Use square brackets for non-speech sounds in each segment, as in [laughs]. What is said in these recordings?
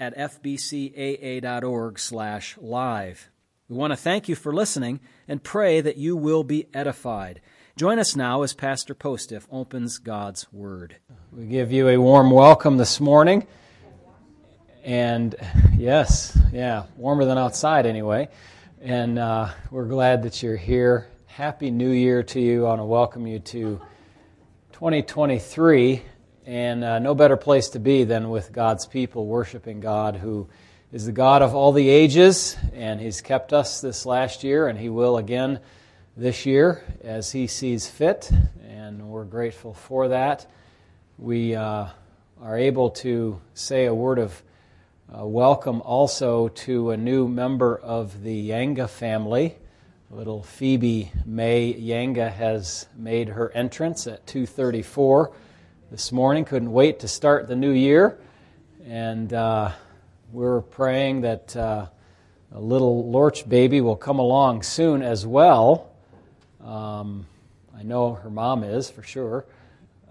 at fbcaa.org slash live. We want to thank you for listening and pray that you will be edified. Join us now as Pastor Postiff opens God's Word. We give you a warm welcome this morning. And yes, yeah, warmer than outside anyway. And uh, we're glad that you're here. Happy New Year to you. I want to welcome you to 2023 and uh, no better place to be than with God's people worshiping God, who is the God of all the ages, and He's kept us this last year, and He will again this year as He sees fit, and we're grateful for that. We uh, are able to say a word of uh, welcome also to a new member of the Yanga family. Little Phoebe May Yanga has made her entrance at 234 this morning. Couldn't wait to start the new year. And uh, we're praying that uh, a little Lorch baby will come along soon as well. Um, I know her mom is for sure.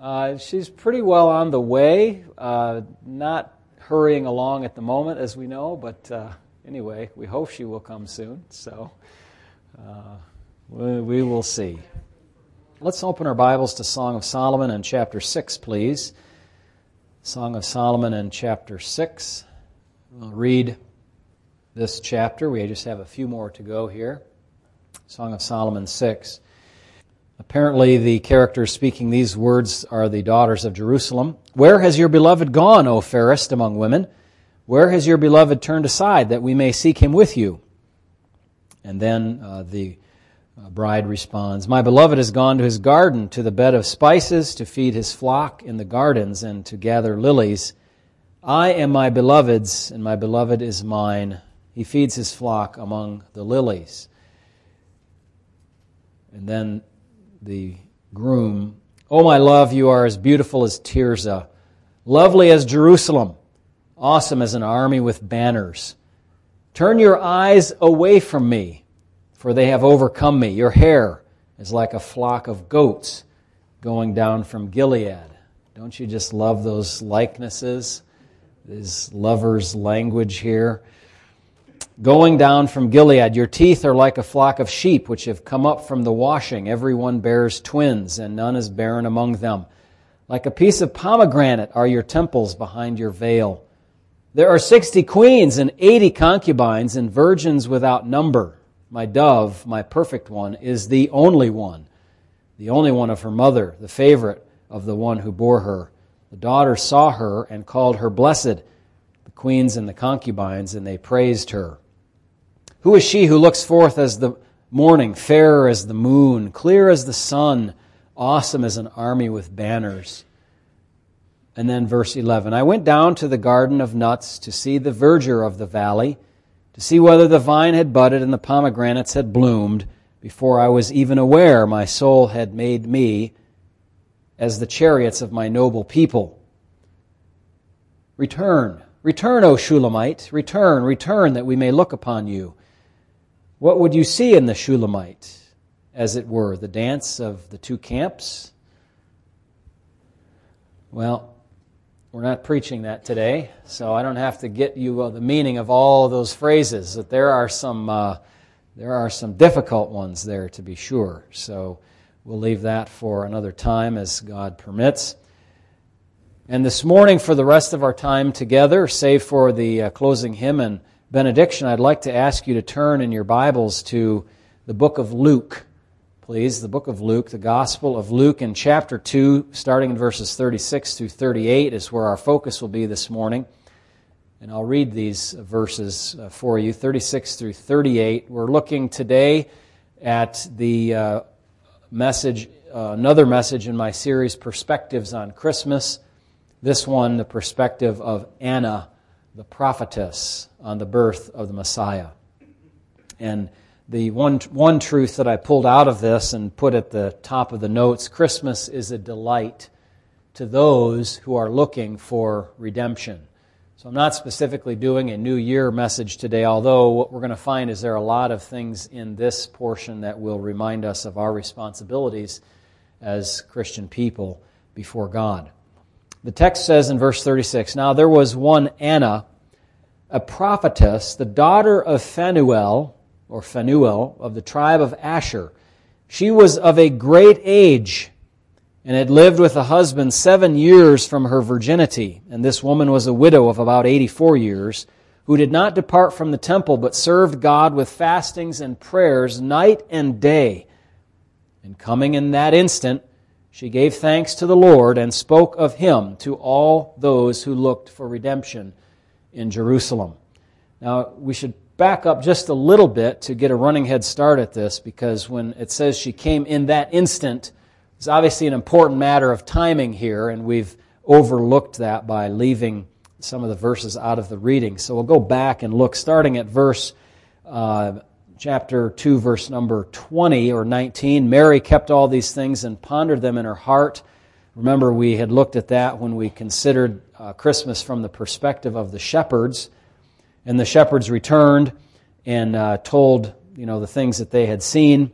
Uh, she's pretty well on the way, uh, not hurrying along at the moment, as we know, but uh, anyway, we hope she will come soon. So uh, we, we will see. Let's open our Bibles to Song of Solomon in chapter 6, please. Song of Solomon in chapter 6. We'll read this chapter. We just have a few more to go here. Song of Solomon 6. Apparently, the characters speaking these words are the daughters of Jerusalem. Where has your beloved gone, O fairest among women? Where has your beloved turned aside that we may seek him with you? And then uh, the bride responds, My beloved has gone to his garden, to the bed of spices, to feed his flock in the gardens, and to gather lilies. I am my beloved's, and my beloved is mine. He feeds his flock among the lilies. And then the groom, Oh, my love, you are as beautiful as Tirzah, lovely as Jerusalem, awesome as an army with banners. Turn your eyes away from me for they have overcome me. Your hair is like a flock of goats going down from Gilead. Don't you just love those likenesses? This lover's language here. Going down from Gilead, your teeth are like a flock of sheep which have come up from the washing. Every one bears twins, and none is barren among them. Like a piece of pomegranate are your temples behind your veil. There are sixty queens and eighty concubines and virgins without number my dove, my perfect one, is the only one, the only one of her mother, the favorite of the one who bore her. The daughters saw her and called her blessed, the queens and the concubines, and they praised her. Who is she who looks forth as the morning, fairer as the moon, clear as the sun, awesome as an army with banners? And then verse 11 I went down to the garden of nuts to see the verdure of the valley to see whether the vine had budded and the pomegranates had bloomed. Before I was even aware, my soul had made me as the chariots of my noble people. Return, return, O Shulamite, return, return, that we may look upon you. What would you see in the Shulamite, as it were, the dance of the two camps? Well, we're not preaching that today, so I don't have to get you uh, the meaning of all those phrases. That there are some uh, there are some difficult ones there to be sure. So we'll leave that for another time as God permits. And this morning, for the rest of our time together, save for the uh, closing hymn and benediction, I'd like to ask you to turn in your Bibles to the book of Luke please, the book of Luke, the Gospel of Luke in chapter 2, starting in verses 36 through 38, is where our focus will be this morning. And I'll read these verses uh, for you 36 through 38. We're looking today at the uh, message, uh, another message in my series, Perspectives on Christmas. This one, the perspective of Anna, the prophetess, on the birth of the Messiah. And the one, one truth that I pulled out of this and put at the top of the notes Christmas is a delight to those who are looking for redemption. So I'm not specifically doing a New Year message today, although what we're going to find is there are a lot of things in this portion that will remind us of our responsibilities as Christian people before God. The text says in verse 36 Now there was one Anna, a prophetess, the daughter of Phanuel, or Phanuel, of the tribe of Asher. She was of a great age and had lived with a husband seven years from her virginity. And this woman was a widow of about 84 years, who did not depart from the temple, but served God with fastings and prayers night and day. And coming in that instant, she gave thanks to the Lord and spoke of him to all those who looked for redemption in Jerusalem. Now, we should back up just a little bit to get a running head start at this because when it says she came in that instant, it's obviously an important matter of timing here, and we've overlooked that by leaving some of the verses out of the reading. So we'll go back and look, starting at verse uh, chapter 2, verse number 20 or 19. Mary kept all these things and pondered them in her heart. Remember, we had looked at that when we considered uh, Christmas from the perspective of the shepherds. And the shepherds returned and uh, told, you know, the things that they had seen.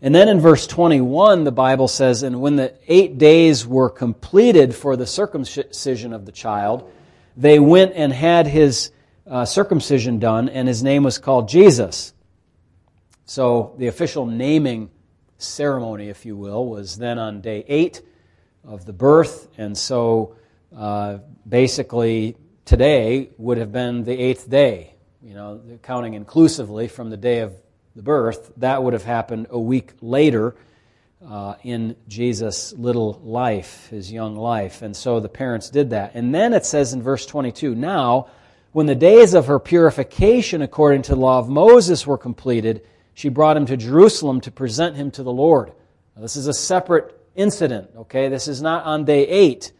And then in verse 21, the Bible says, And when the eight days were completed for the circumcision of the child, they went and had his uh, circumcision done, and his name was called Jesus. So the official naming ceremony, if you will, was then on day eight of the birth. And so uh, basically, today would have been the eighth day, you know, counting inclusively from the day of the birth, that would have happened a week later uh, in Jesus' little life, his young life. And so the parents did that. And then it says in verse 22 Now, when the days of her purification according to the law of Moses were completed, she brought him to Jerusalem to present him to the Lord. Now, this is a separate incident, okay? This is not on day eight.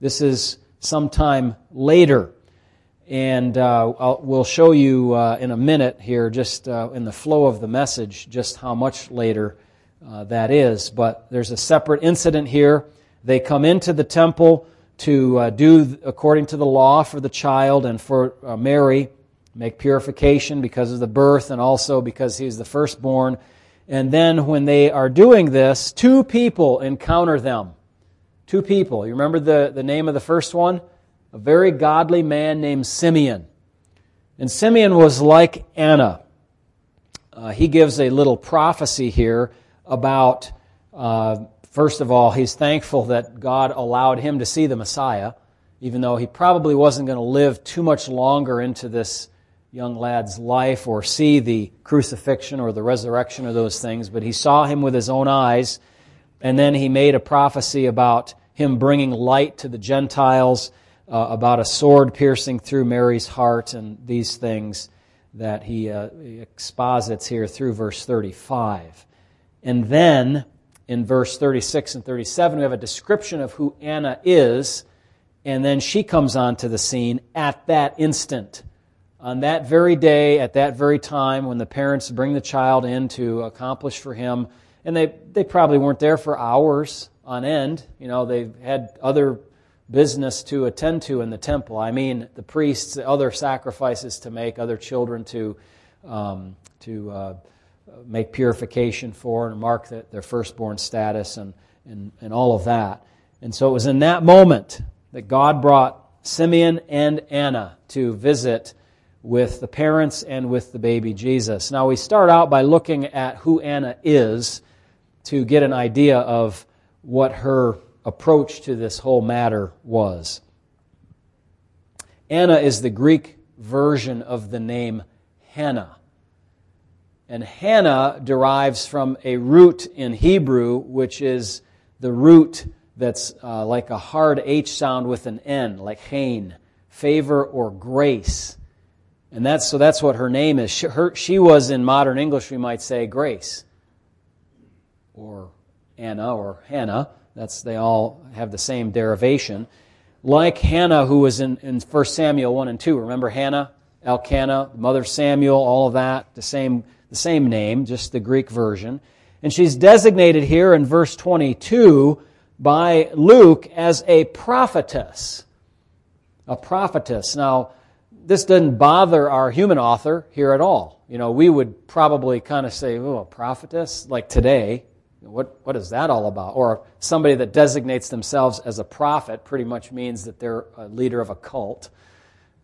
This is sometime later. And uh, we'll show you uh, in a minute here, just uh, in the flow of the message, just how much later uh, that is. But there's a separate incident here. They come into the temple to uh, do according to the law for the child and for uh, Mary, make purification because of the birth and also because he's the firstborn. And then when they are doing this, two people encounter them. Two people. You remember the, the name of the first one? a very godly man named Simeon. And Simeon was like Anna. Uh, he gives a little prophecy here about, uh, first of all, he's thankful that God allowed him to see the Messiah, even though he probably wasn't going to live too much longer into this young lad's life or see the crucifixion or the resurrection or those things, but he saw him with his own eyes, and then he made a prophecy about him bringing light to the Gentiles uh, about a sword piercing through Mary's heart and these things that he, uh, exposits here through verse 35. And then in verse 36 and 37, we have a description of who Anna is, and then she comes onto the scene at that instant. On that very day, at that very time, when the parents bring the child in to accomplish for him, and they, they probably weren't there for hours on end. You know, they had other business to attend to in the temple. I mean, the priests, other sacrifices to make, other children to, um, to uh, make purification for and mark the, their firstborn status and, and, and all of that. And so it was in that moment that God brought Simeon and Anna to visit with the parents and with the baby Jesus. Now, we start out by looking at who Anna is to get an idea of what her approach to this whole matter was. Anna is the Greek version of the name Hannah. And Hannah derives from a root in Hebrew, which is the root that's uh, like a hard H sound with an N, like Hain, favor or grace. And that's, so that's what her name is. She, her, she was, in modern English, we might say, Grace, or Anna, or Hannah. That's, they all have the same derivation. Like Hannah, who was in, in 1 Samuel 1 and 2. Remember Hannah? Elkanah, mother Samuel, all of that, the same, the same name, just the Greek version. And she's designated here in verse 22 by Luke as a prophetess. A prophetess. Now, this doesn't bother our human author here at all. You know, we would probably kind of say, oh, a prophetess, like today. What, what is that all about? Or somebody that designates themselves as a prophet pretty much means that they're a leader of a cult.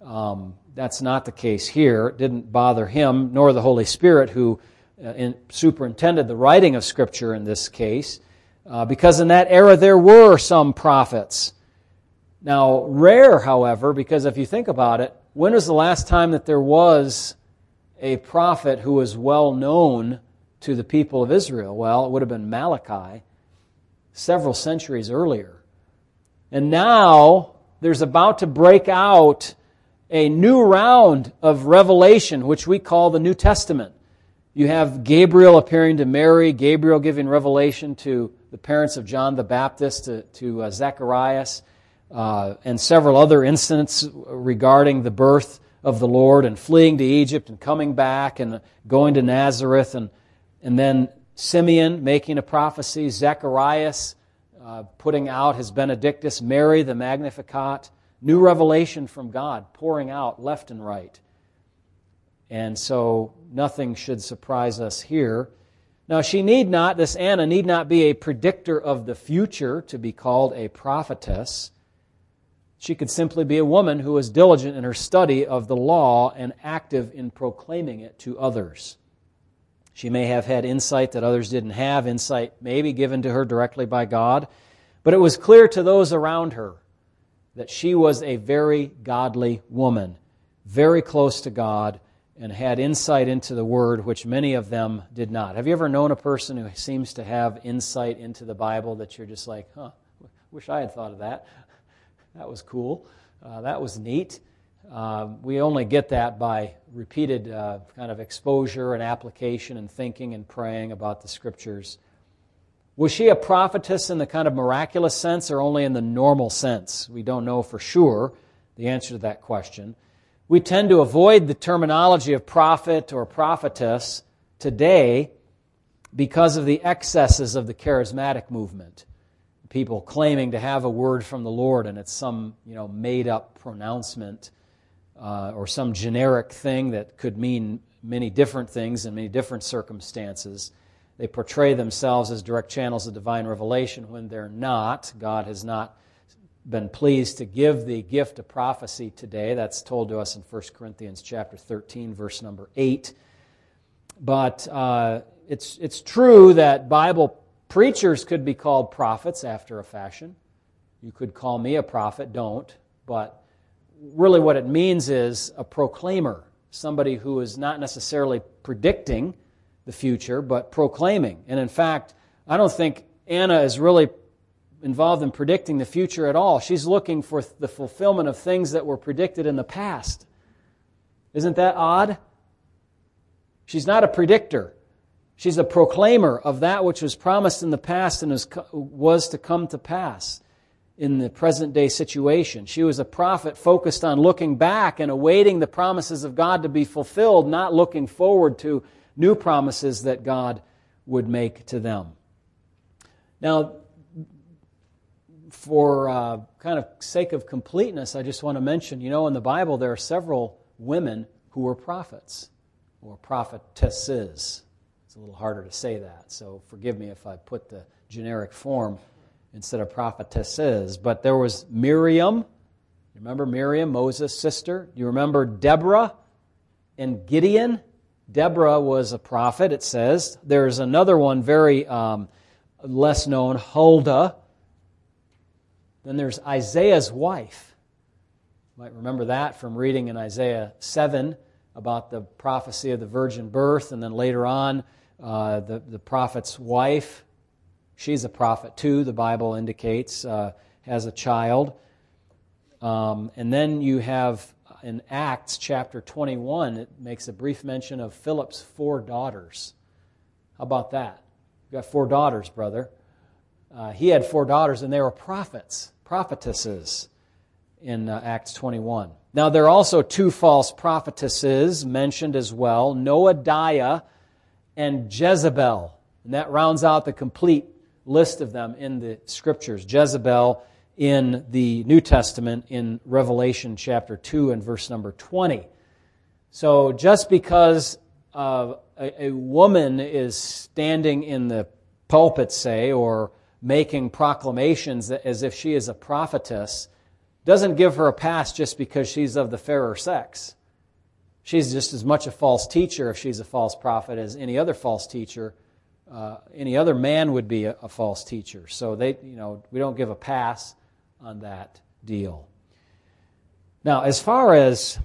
Um, that's not the case here. It didn't bother him, nor the Holy Spirit, who uh, in, superintended the writing of Scripture in this case, uh, because in that era there were some prophets. Now, rare, however, because if you think about it, when was the last time that there was a prophet who was well known to the people of Israel? Well, it would have been Malachi several centuries earlier. And now there's about to break out a new round of revelation, which we call the New Testament. You have Gabriel appearing to Mary, Gabriel giving revelation to the parents of John the Baptist, to, to uh, Zacharias, uh, and several other incidents regarding the birth of the Lord and fleeing to Egypt and coming back and going to Nazareth, and, and then Simeon making a prophecy, Zacharias uh, putting out his Benedictus, Mary the Magnificat. New revelation from God pouring out left and right. And so nothing should surprise us here. Now, she need not, this Anna need not be a predictor of the future to be called a prophetess. She could simply be a woman who was diligent in her study of the law and active in proclaiming it to others. She may have had insight that others didn't have, insight maybe given to her directly by God, but it was clear to those around her that she was a very godly woman, very close to God, and had insight into the Word, which many of them did not. Have you ever known a person who seems to have insight into the Bible that you're just like, huh, wish I had thought of that? That was cool. Uh, that was neat. Uh, we only get that by repeated uh, kind of exposure and application and thinking and praying about the Scriptures. Was she a prophetess in the kind of miraculous sense or only in the normal sense? We don't know for sure the answer to that question. We tend to avoid the terminology of prophet or prophetess today because of the excesses of the charismatic movement. People claiming to have a word from the Lord and it's some you know, made up pronouncement uh, or some generic thing that could mean many different things in many different circumstances. They portray themselves as direct channels of divine revelation when they're not. God has not been pleased to give the gift of prophecy today. That's told to us in 1 Corinthians chapter 13, verse number 8. But uh, it's, it's true that Bible preachers could be called prophets after a fashion. You could call me a prophet, don't. But really, what it means is a proclaimer, somebody who is not necessarily predicting the future, but proclaiming. And in fact, I don't think Anna is really involved in predicting the future at all. She's looking for the fulfillment of things that were predicted in the past. Isn't that odd? She's not a predictor. She's a proclaimer of that which was promised in the past and was to come to pass in the present day situation. She was a prophet focused on looking back and awaiting the promises of God to be fulfilled, not looking forward to new promises that God would make to them. Now, for uh, kind of sake of completeness, I just want to mention you know, in the Bible, there are several women who were prophets or prophetesses. It's a little harder to say that, so forgive me if I put the generic form instead of prophetesses. But there was Miriam. You Remember Miriam, Moses' sister? You remember Deborah and Gideon? Deborah was a prophet, it says. There's another one very um, less known, Huldah. Then there's Isaiah's wife. You might remember that from reading in Isaiah 7 about the prophecy of the virgin birth, and then later on, uh, the, the prophet's wife. She's a prophet too, the Bible indicates, uh, has a child. Um, and then you have in Acts chapter 21, it makes a brief mention of Philip's four daughters. How about that? You got four daughters, brother. Uh, he had four daughters, and they were prophets, prophetesses. in uh, Acts 21. Now, there are also two false prophetesses mentioned as well Noadiah and Jezebel. And that rounds out the complete list of them in the scriptures. Jezebel in the New Testament in Revelation chapter 2 and verse number 20. So just because uh, a, a woman is standing in the pulpit, say, or making proclamations as if she is a prophetess, doesn't give her a pass just because she's of the fairer sex. She's just as much a false teacher if she's a false prophet as any other false teacher. Uh, any other man would be a, a false teacher. So they, you know, we don't give a pass on that deal. Now, as far as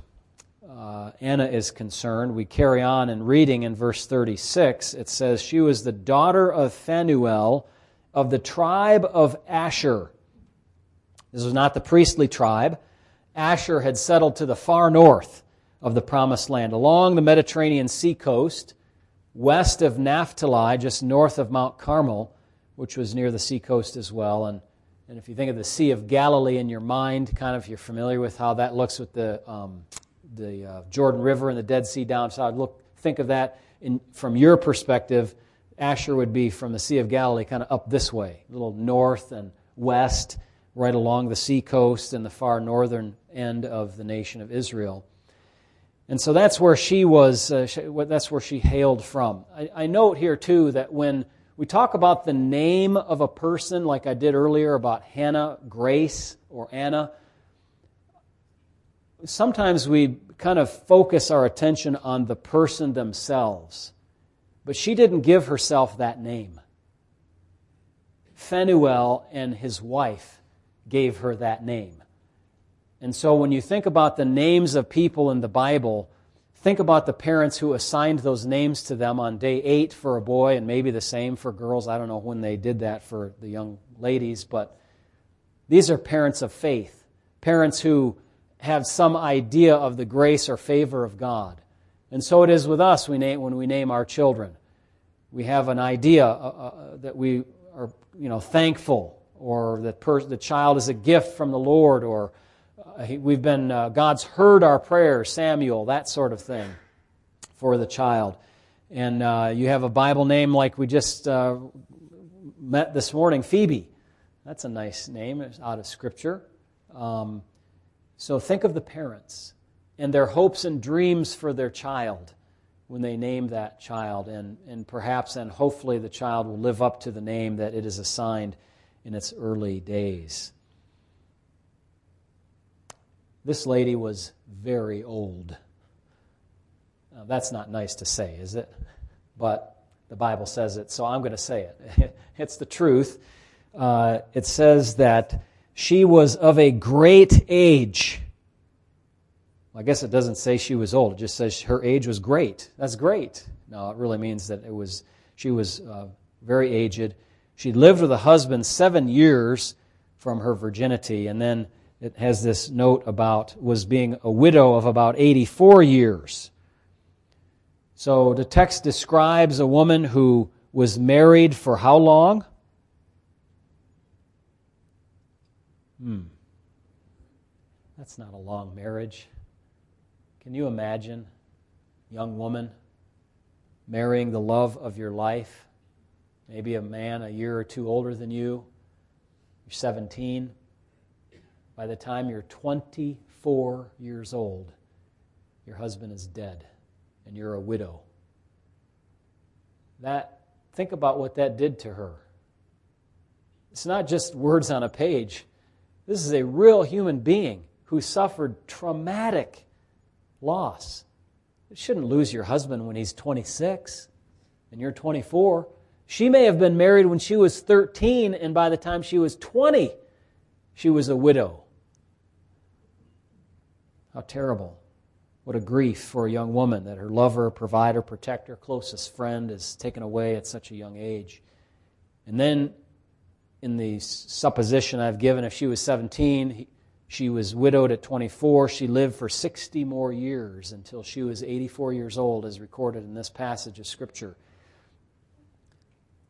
uh, Anna is concerned, we carry on in reading in verse 36. It says, She was the daughter of Phanuel of the tribe of Asher. This was not the priestly tribe. Asher had settled to the far north of the promised land, along the Mediterranean sea coast, west of Naphtali, just north of Mount Carmel, which was near the sea coast as well. And, and if you think of the Sea of Galilee in your mind, kind of you're familiar with how that looks with the, um, the uh, Jordan River and the Dead Sea down south. Look, think of that in, from your perspective. Asher would be from the Sea of Galilee, kind of up this way, a little north and west right along the sea coast and the far northern end of the nation of Israel. And so that's where she was, uh, that's where she hailed from. I, I note here, too, that when we talk about the name of a person, like I did earlier about Hannah, Grace, or Anna, sometimes we kind of focus our attention on the person themselves. But she didn't give herself that name. Phanuel and his wife gave her that name. And so when you think about the names of people in the Bible, think about the parents who assigned those names to them on day eight for a boy and maybe the same for girls. I don't know when they did that for the young ladies, but these are parents of faith, parents who have some idea of the grace or favor of God. And so it is with us we name, when we name our children. We have an idea uh, uh, that we are you know, thankful or that per- the child is a gift from the Lord, or uh, he, we've been, uh, God's heard our prayers, Samuel, that sort of thing for the child. And uh, you have a Bible name like we just uh, met this morning, Phoebe. That's a nice name, it's out of Scripture. Um, so think of the parents and their hopes and dreams for their child when they name that child, and, and perhaps and hopefully the child will live up to the name that it is assigned in its early days. This lady was very old. Now, that's not nice to say, is it? But the Bible says it, so I'm going to say it. [laughs] it's the truth. Uh, it says that she was of a great age. Well, I guess it doesn't say she was old. It just says her age was great. That's great. No, it really means that it was she was uh, very aged. She lived with a husband seven years from her virginity, and then it has this note about was being a widow of about 84 years. So the text describes a woman who was married for how long? Hmm. That's not a long marriage. Can you imagine, young woman, marrying the love of your life? maybe a man a year or two older than you. You're 17. By the time you're 24 years old, your husband is dead and you're a widow. That think about what that did to her. It's not just words on a page. This is a real human being who suffered traumatic loss. You shouldn't lose your husband when he's 26 and you're 24. She may have been married when she was 13, and by the time she was 20, she was a widow. How terrible. What a grief for a young woman that her lover, provider, protector, closest friend is taken away at such a young age. And then, in the supposition I've given, if she was 17, she was widowed at 24. She lived for 60 more years until she was 84 years old, as recorded in this passage of Scripture.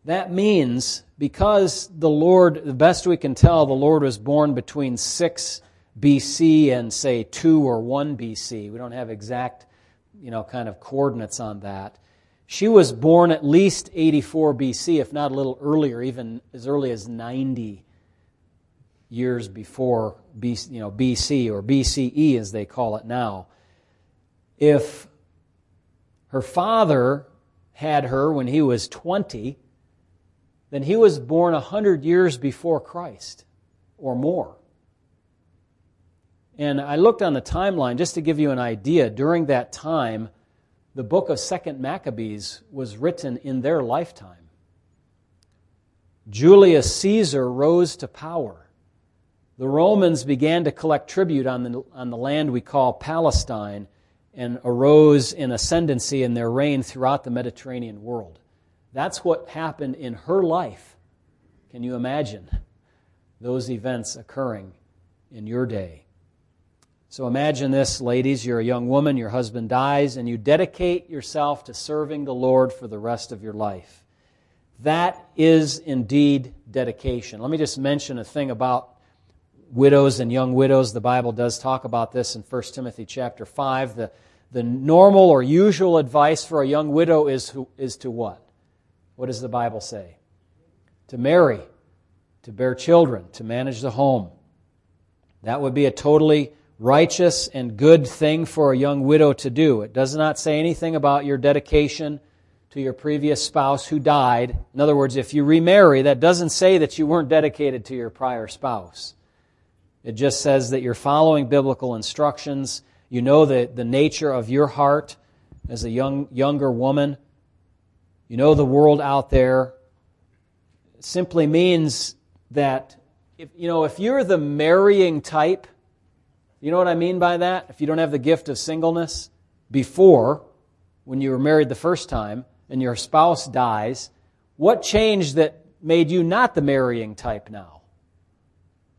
That means because the Lord, the best we can tell, the Lord was born between 6 BC and say 2 or 1 BC. We don't have exact, you know, kind of coordinates on that. She was born at least 84 BC, if not a little earlier, even as early as 90 years before BC, you know, BC or BCE as they call it now. If her father had her when he was 20, then he was born 100 years before Christ or more. And I looked on the timeline just to give you an idea. During that time, the book of Second Maccabees was written in their lifetime. Julius Caesar rose to power. The Romans began to collect tribute on the, on the land we call Palestine and arose in ascendancy in their reign throughout the Mediterranean world. That's what happened in her life. Can you imagine those events occurring in your day? So imagine this, ladies. You're a young woman, your husband dies, and you dedicate yourself to serving the Lord for the rest of your life. That is indeed dedication. Let me just mention a thing about widows and young widows. The Bible does talk about this in 1 Timothy chapter 5. The, the normal or usual advice for a young widow is, is to what? What does the Bible say? To marry, to bear children, to manage the home. That would be a totally righteous and good thing for a young widow to do. It does not say anything about your dedication to your previous spouse who died. In other words, if you remarry, that doesn't say that you weren't dedicated to your prior spouse. It just says that you're following biblical instructions. You know the, the nature of your heart as a young, younger woman. You know the world out there. It simply means that if, you know, if you're the marrying type, you know what I mean by that? If you don't have the gift of singleness before, when you were married the first time, and your spouse dies, what changed that made you not the marrying type now?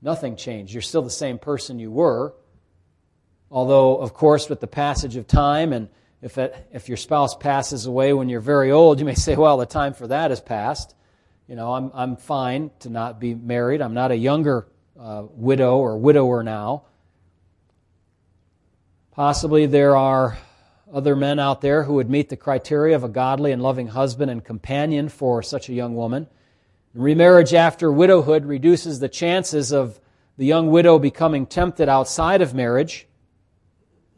Nothing changed. You're still the same person you were. Although, of course, with the passage of time, and if, it, if your spouse passes away when you're very old, you may say, well, the time for that has passed. You know, I'm, I'm fine to not be married. I'm not a younger uh, widow or widower now. Possibly there are other men out there who would meet the criteria of a godly and loving husband and companion for such a young woman. Remarriage after widowhood reduces the chances of the young widow becoming tempted outside of marriage,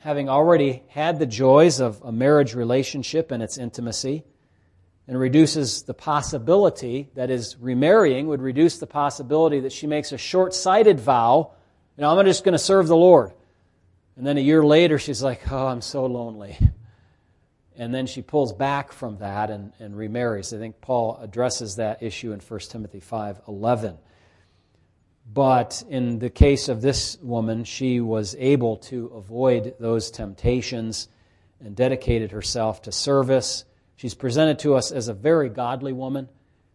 having already had the joys of a marriage relationship and its intimacy, and reduces the possibility, that is, remarrying would reduce the possibility that she makes a short sighted vow, you know, I'm just going to serve the Lord. And then a year later, she's like, Oh, I'm so lonely. And then she pulls back from that and, and remarries. I think Paul addresses that issue in 1 Timothy 5 11. But in the case of this woman, she was able to avoid those temptations and dedicated herself to service. She's presented to us as a very godly woman,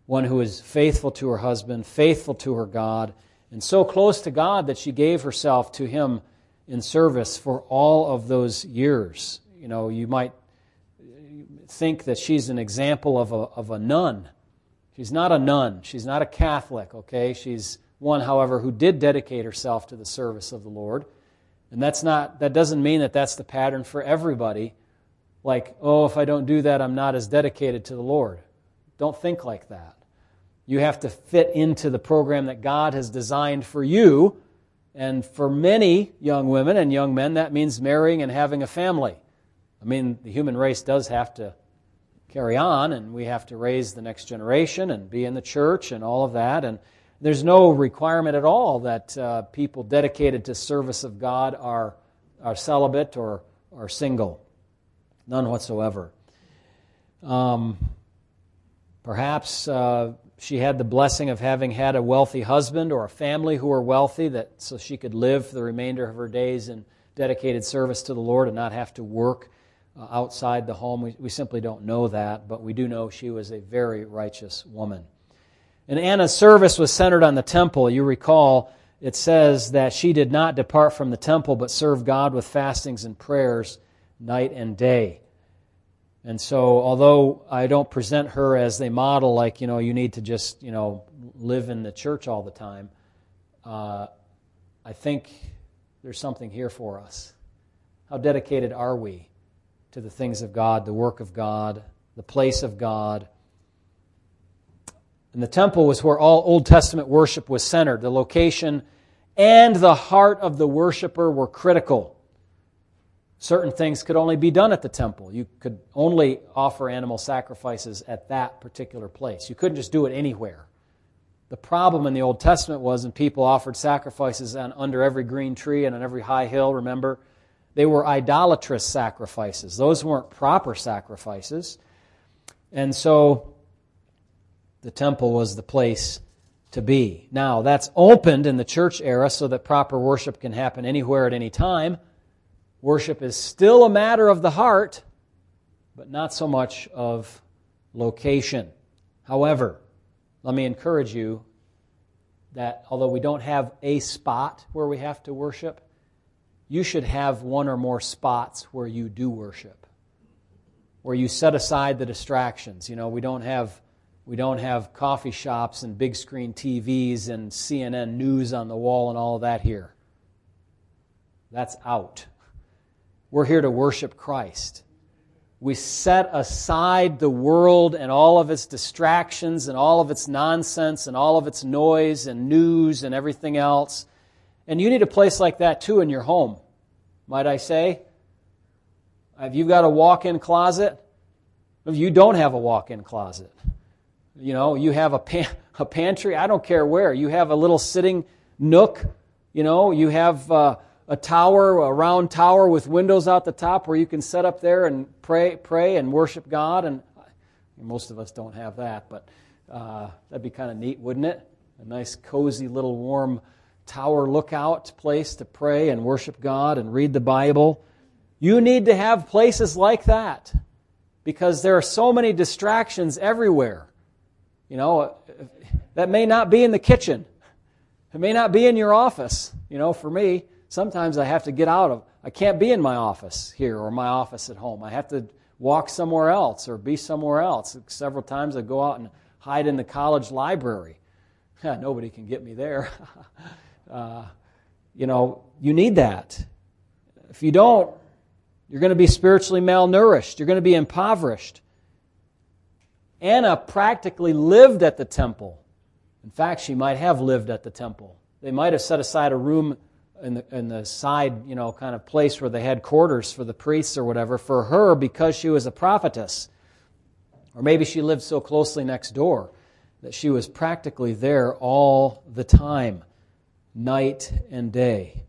one who is faithful to her husband, faithful to her God, and so close to God that she gave herself to him in service for all of those years. You know, you might think that she's an example of a, of a nun. She's not a nun. She's not a Catholic, okay? She's one, however, who did dedicate herself to the service of the Lord. And that's not, that doesn't mean that that's the pattern for everybody. Like, oh, if I don't do that, I'm not as dedicated to the Lord. Don't think like that. You have to fit into the program that God has designed for you and for many young women and young men, that means marrying and having a family. I mean, the human race does have to carry on, and we have to raise the next generation and be in the church and all of that. And there's no requirement at all that uh, people dedicated to service of God are, are celibate or are single. None whatsoever. Um, perhaps uh, she had the blessing of having had a wealthy husband or a family who were wealthy that so she could live for the remainder of her days in dedicated service to the Lord and not have to work uh, outside the home. We, we simply don't know that, but we do know she was a very righteous woman. And Anna's service was centered on the temple. You recall it says that she did not depart from the temple but served God with fastings and prayers night and day. And so, although I don't present her as a model, like, you know, you need to just, you know, live in the church all the time, uh, I think there's something here for us. How dedicated are we to the things of God, the work of God, the place of God? And the temple was where all Old Testament worship was centered. The location and the heart of the worshiper were critical. Certain things could only be done at the temple. You could only offer animal sacrifices at that particular place. You couldn't just do it anywhere. The problem in the Old Testament was when people offered sacrifices under every green tree and on every high hill, remember? They were idolatrous sacrifices. Those weren't proper sacrifices. And so the temple was the place to be. Now, that's opened in the church era so that proper worship can happen anywhere at any time. Worship is still a matter of the heart, but not so much of location. However, let me encourage you that although we don't have a spot where we have to worship, you should have one or more spots where you do worship, where you set aside the distractions. You know, we don't have we don't have coffee shops and big screen TVs and CNN news on the wall and all of that here. That's out. We're here to worship Christ. We set aside the world and all of its distractions and all of its nonsense and all of its noise and news and everything else. And you need a place like that too in your home, might I say? Have you've got a walk in closet? If you don't have a walk in closet, you know, you have a, pan, [laughs] a pantry, I don't care where. You have a little sitting nook, you know, you have uh, a tower, a round tower with windows out the top where you can set up there and pray, pray and worship God. And most of us don't have that, but uh, that'd be kind of neat, wouldn't it? A nice, cozy, little warm tower lookout place to pray and worship God and read the Bible. You need to have places like that because there are so many distractions everywhere. You know, that may not be in the kitchen. It may not be in your office. You know, for me, sometimes I have to get out of, I can't be in my office here or my office at home. I have to walk somewhere else or be somewhere else. Several times I go out and hide in the college library. [laughs] Nobody can get me there. [laughs] uh, you know, you need that. If you don't, you're going to be spiritually malnourished. You're going to be impoverished. Anna practically lived at the temple. In fact, she might have lived at the temple. They might have set aside a room in the, in the side, you know, kind of place where they had quarters for the priests or whatever for her because she was a prophetess. Or maybe she lived so closely next door that she was practically there all the time, night and day.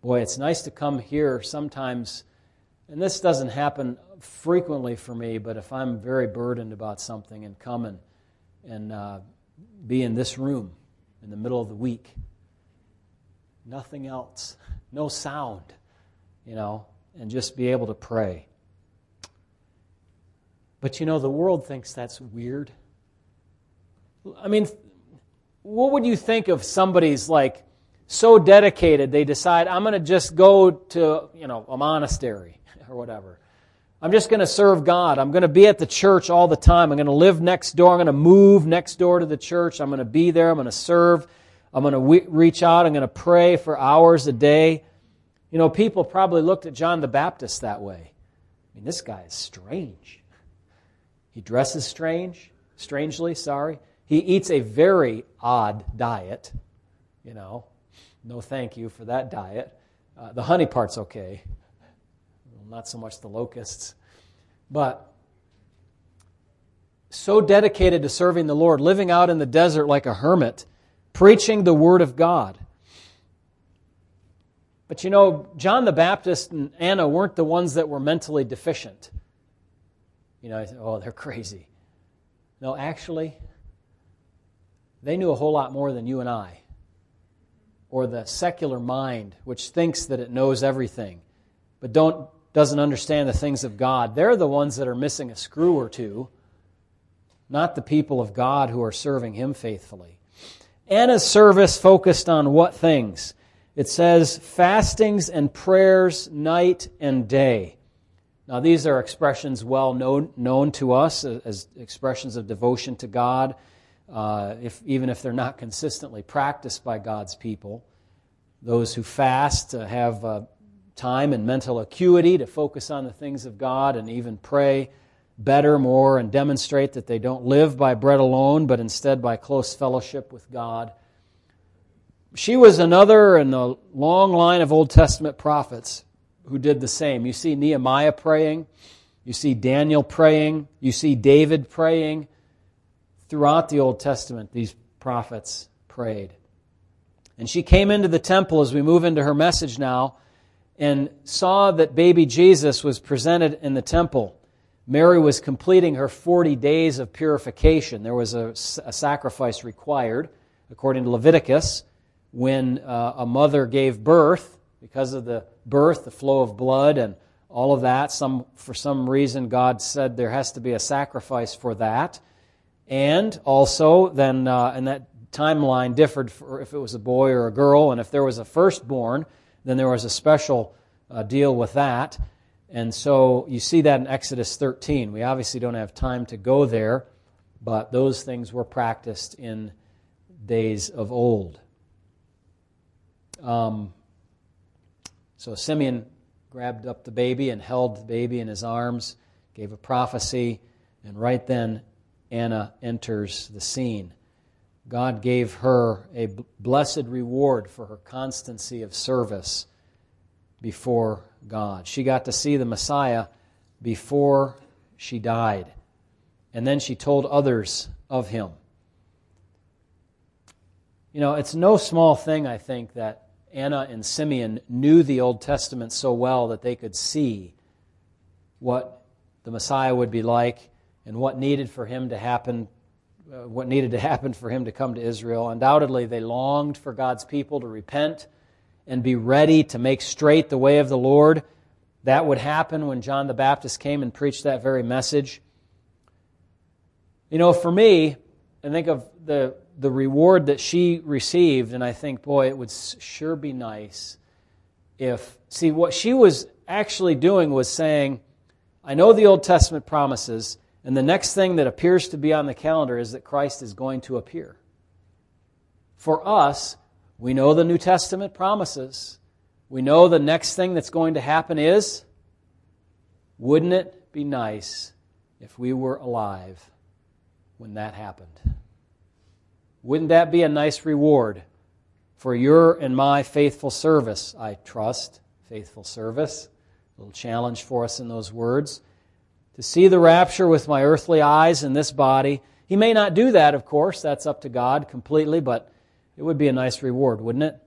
Boy, it's nice to come here sometimes, and this doesn't happen frequently for me, but if I'm very burdened about something and come and, and uh, be in this room in the middle of the week, nothing else, no sound, you know, and just be able to pray. But you know, the world thinks that's weird. I mean, what would you think of somebody's like so dedicated they decide I'm going to just go to, you know, a monastery [laughs] or whatever. I'm just going to serve God. I'm going to be at the church all the time. I'm going to live next door. I'm going to move next door to the church. I'm going to be there. I'm going to serve. I'm going to reach out. I'm going to pray for hours a day. You know, people probably looked at John the Baptist that way. I mean, this guy is strange. He dresses strange, strangely, sorry. He eats a very odd diet. You know, no thank you for that diet. Uh, the honey part's okay not so much the locusts. But so dedicated to serving the Lord, living out in the desert like a hermit, preaching the Word of God. But you know, John the Baptist and Anna weren't the ones that were mentally deficient. You know, oh, they're crazy. No, actually, they knew a whole lot more than you and I, or the secular mind, which thinks that it knows everything, but don't doesn't understand the things of God, they're the ones that are missing a screw or two, not the people of God who are serving Him faithfully. Anna's service focused on what things? It says fastings and prayers night and day. Now, these are expressions well known, known to us as expressions of devotion to God, uh, if, even if they're not consistently practiced by God's people. Those who fast uh, have uh, time and mental acuity to focus on the things of God and even pray better, more, and demonstrate that they don't live by bread alone, but instead by close fellowship with God. She was another in the long line of Old Testament prophets who did the same. You see Nehemiah praying, you see Daniel praying, you see David praying. Throughout the Old Testament, these prophets prayed. And she came into the temple as we move into her message now and saw that baby Jesus was presented in the temple. Mary was completing her 40 days of purification. There was a, a sacrifice required, according to Leviticus, when uh, a mother gave birth, because of the birth, the flow of blood, and all of that. Some, for some reason, God said there has to be a sacrifice for that. And also, then, uh, and that timeline differed if it was a boy or a girl, and if there was a firstborn, then there was a special uh, deal with that. And so you see that in Exodus 13. We obviously don't have time to go there, but those things were practiced in days of old. Um, so Simeon grabbed up the baby and held the baby in his arms, gave a prophecy, and right then Anna enters the scene. God gave her a blessed reward for her constancy of service before God. She got to see the Messiah before she died. And then she told others of him. You know, it's no small thing, I think, that Anna and Simeon knew the Old Testament so well that they could see what the Messiah would be like and what needed for him to happen uh, what needed to [laughs] happen for him to come to Israel. Undoubtedly, they longed for God's people to repent and be ready to make straight the way of the Lord. That would happen when John the Baptist came and preached that very message. You know, for me, I think of the, the reward that she received, and I think, boy, it would sure be nice if. See, what she was actually doing was saying, I know the Old Testament promises, and the next thing that appears to be on the calendar is that Christ is going to appear. For us, we know the New Testament promises. We know the next thing that's going to happen is wouldn't it be nice if we were alive when that happened? Wouldn't that be a nice reward for your and my faithful service? I trust. Faithful service. A little challenge for us in those words to see the rapture with my earthly eyes in this body. He may not do that, of course, that's up to God completely, but it would be a nice reward, wouldn't it?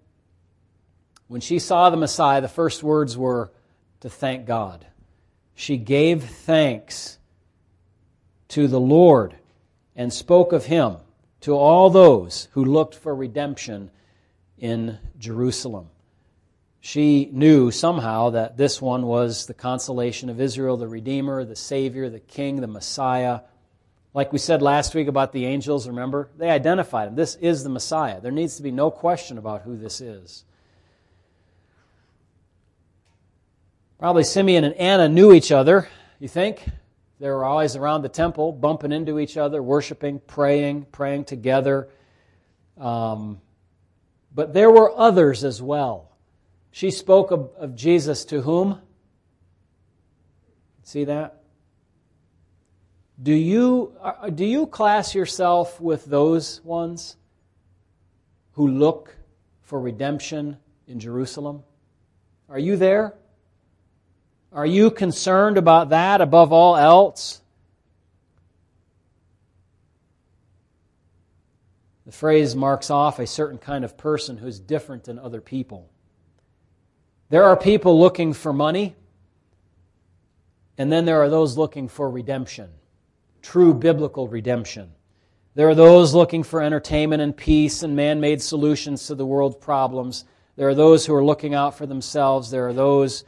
When she saw the Messiah, the first words were to thank God. She gave thanks to the Lord and spoke of him to all those who looked for redemption in Jerusalem she knew somehow that this one was the consolation of Israel, the Redeemer, the Savior, the King, the Messiah. Like we said last week about the angels, remember? They identified him. This is the Messiah. There needs to be no question about who this is. Probably Simeon and Anna knew each other, you think? They were always around the temple, bumping into each other, worshiping, praying, praying together. Um, but there were others as well she spoke of, of Jesus to whom? See that? Do you, uh, do you class yourself with those ones who look for redemption in Jerusalem? Are you there? Are you concerned about that above all else? The phrase marks off a certain kind of person who's different than other people. There are people looking for money, and then there are those looking for redemption, true biblical redemption. There are those looking for entertainment and peace and man made solutions to the world's problems. There are those who are looking out for themselves. There are those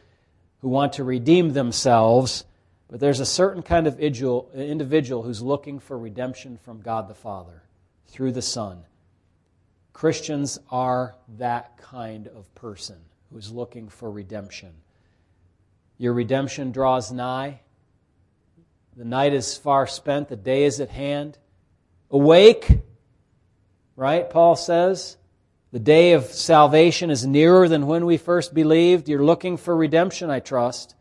who want to redeem themselves. But there's a certain kind of individual who's looking for redemption from God the Father through the Son. Christians are that kind of person who's looking for redemption. Your redemption draws nigh. The night is far spent, the day is at hand. Awake, right? Paul says. The day of salvation is nearer than when we first believed. You're looking for redemption, I trust.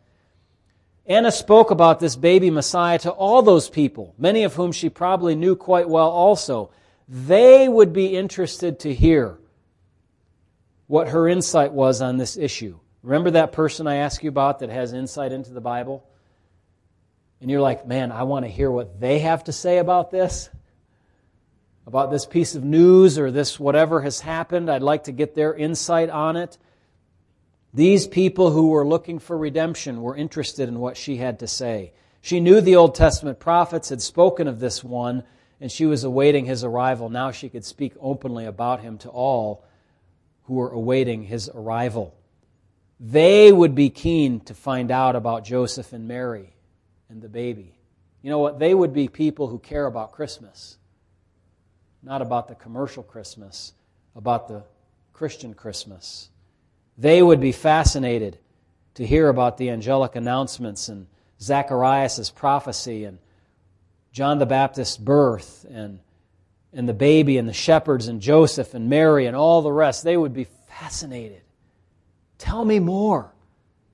Anna spoke about this baby Messiah to all those people, many of whom she probably knew quite well also. They would be interested to hear what her insight was on this issue. Remember that person I asked you about that has insight into the Bible? And you're like, man, I want to hear what they have to say about this, about this piece of news or this whatever has happened. I'd like to get their insight on it. These people who were looking for redemption were interested in what she had to say. She knew the Old Testament prophets had spoken of this one, and she was awaiting his arrival. Now she could speak openly about him to all who were awaiting his arrival. They would be keen to find out about Joseph and Mary and the baby. You know what? They would be people who care about Christmas, not about the commercial Christmas, about the Christian Christmas. They would be fascinated to hear about the angelic announcements and Zacharias' prophecy and John the Baptist's birth and, and the baby and the shepherds and Joseph and Mary and all the rest. They would be fascinated. Tell me more.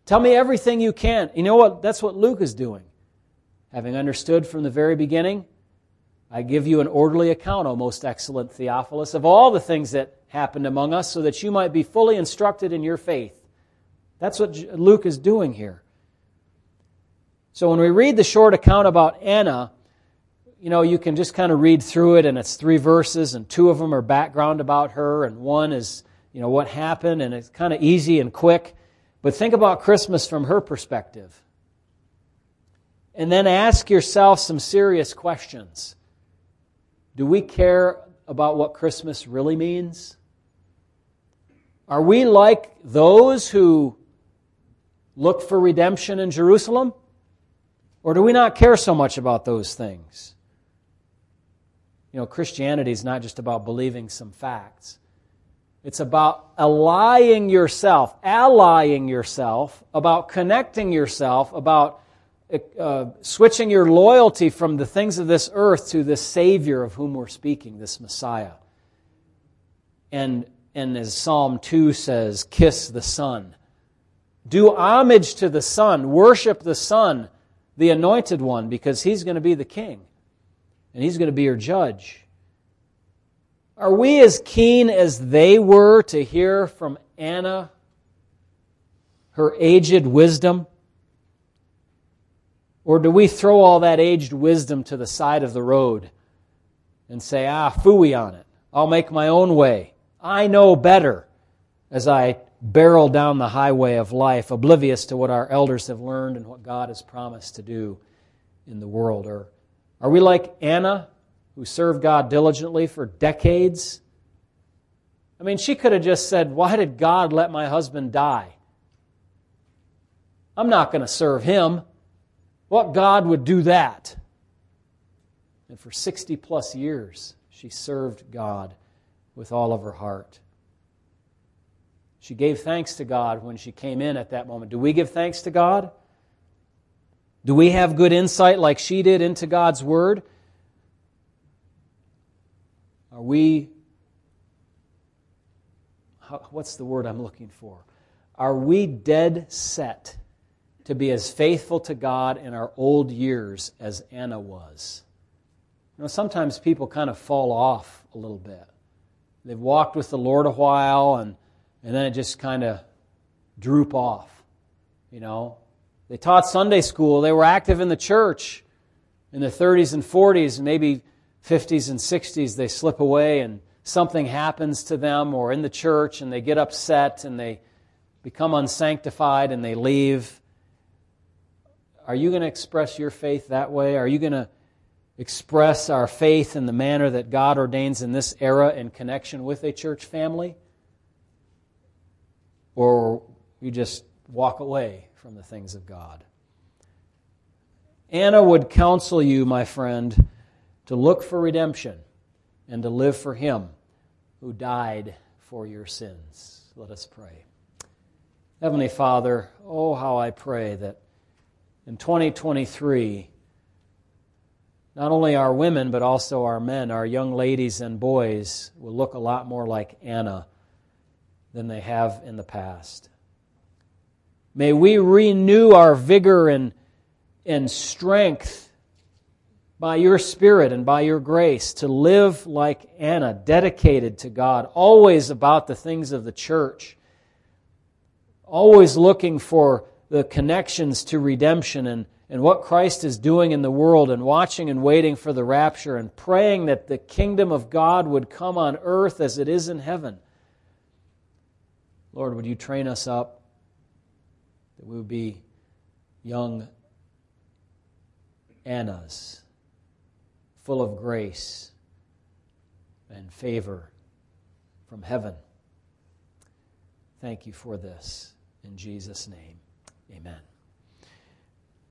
Tell me everything you can. You know what? That's what Luke is doing. Having understood from the very beginning, I give you an orderly account, O most excellent Theophilus, of all the things that happened among us so that you might be fully instructed in your faith. That's what Luke is doing here. So when we read the short account about Anna, you know, you can just kind of read through it, and it's three verses, and two of them are background about her, and one is, you know, what happened, and it's kind of easy and quick. But think about Christmas from her perspective. And then ask yourself some serious questions. Do we care about what Christmas really means? Are we like those who look for redemption in Jerusalem? Or do we not care so much about those things? You know, Christianity is not just about believing some facts. It's about allying yourself, allying yourself, about connecting yourself, about uh, switching your loyalty from the things of this earth to this Savior of whom we're speaking, this Messiah. And and as Psalm 2 says, kiss the Son. Do homage to the Son. Worship the Son, the anointed one, because he's going to be the king and he's going to be your judge. Are we as keen as they were to hear from Anna, her aged wisdom? Or do we throw all that aged wisdom to the side of the road and say, ah, fooey on it. I'll make my own way. I know better as I barrel down the highway of life, oblivious to what our elders have learned and what God has promised to do in the world? Or are we like Anna, who served God diligently for decades? I mean, she could have just said, Why did God let my husband die? I'm not going to serve him. What God would do that? And for 60 plus years, she served God with all of her heart. She gave thanks to God when she came in at that moment. Do we give thanks to God? Do we have good insight like she did into God's Word? Are we, what's the word I'm looking for? Are we dead set to be as faithful to God in our old years as Anna was? You know, sometimes people kind of fall off a little bit. They've walked with the Lord a while, and, and then it just kind of droop off. You know, they taught Sunday school, they were active in the church in the 30s and 40s, and maybe 50s and 60s, they slip away and something happens to them or in the church and they get upset and they become unsanctified and they leave. Are you going to express your faith that way? Are you going to express our faith in the manner that God ordains in this era in connection with a church family? Or you just walk away from the things of God? Anna would counsel you, my friend, to look for redemption and to live for Him who died for your sins. Let us pray. Heavenly Father, oh, how I pray that in 2023, not only our women, but also our men, our young ladies and boys, will look a lot more like Anna than they have in the past. May we renew our vigor and, and strength by your Spirit and by your grace to live like Anna, dedicated to God, always about the things of the church, always looking for the connections to redemption and, and what Christ is doing in the world, and watching and waiting for the rapture, and praying that the kingdom of God would come on earth as it is in heaven. Lord, would you train us up that we would be young Annas, full of grace and favor from heaven. Thank you for this. In Jesus' name, amen.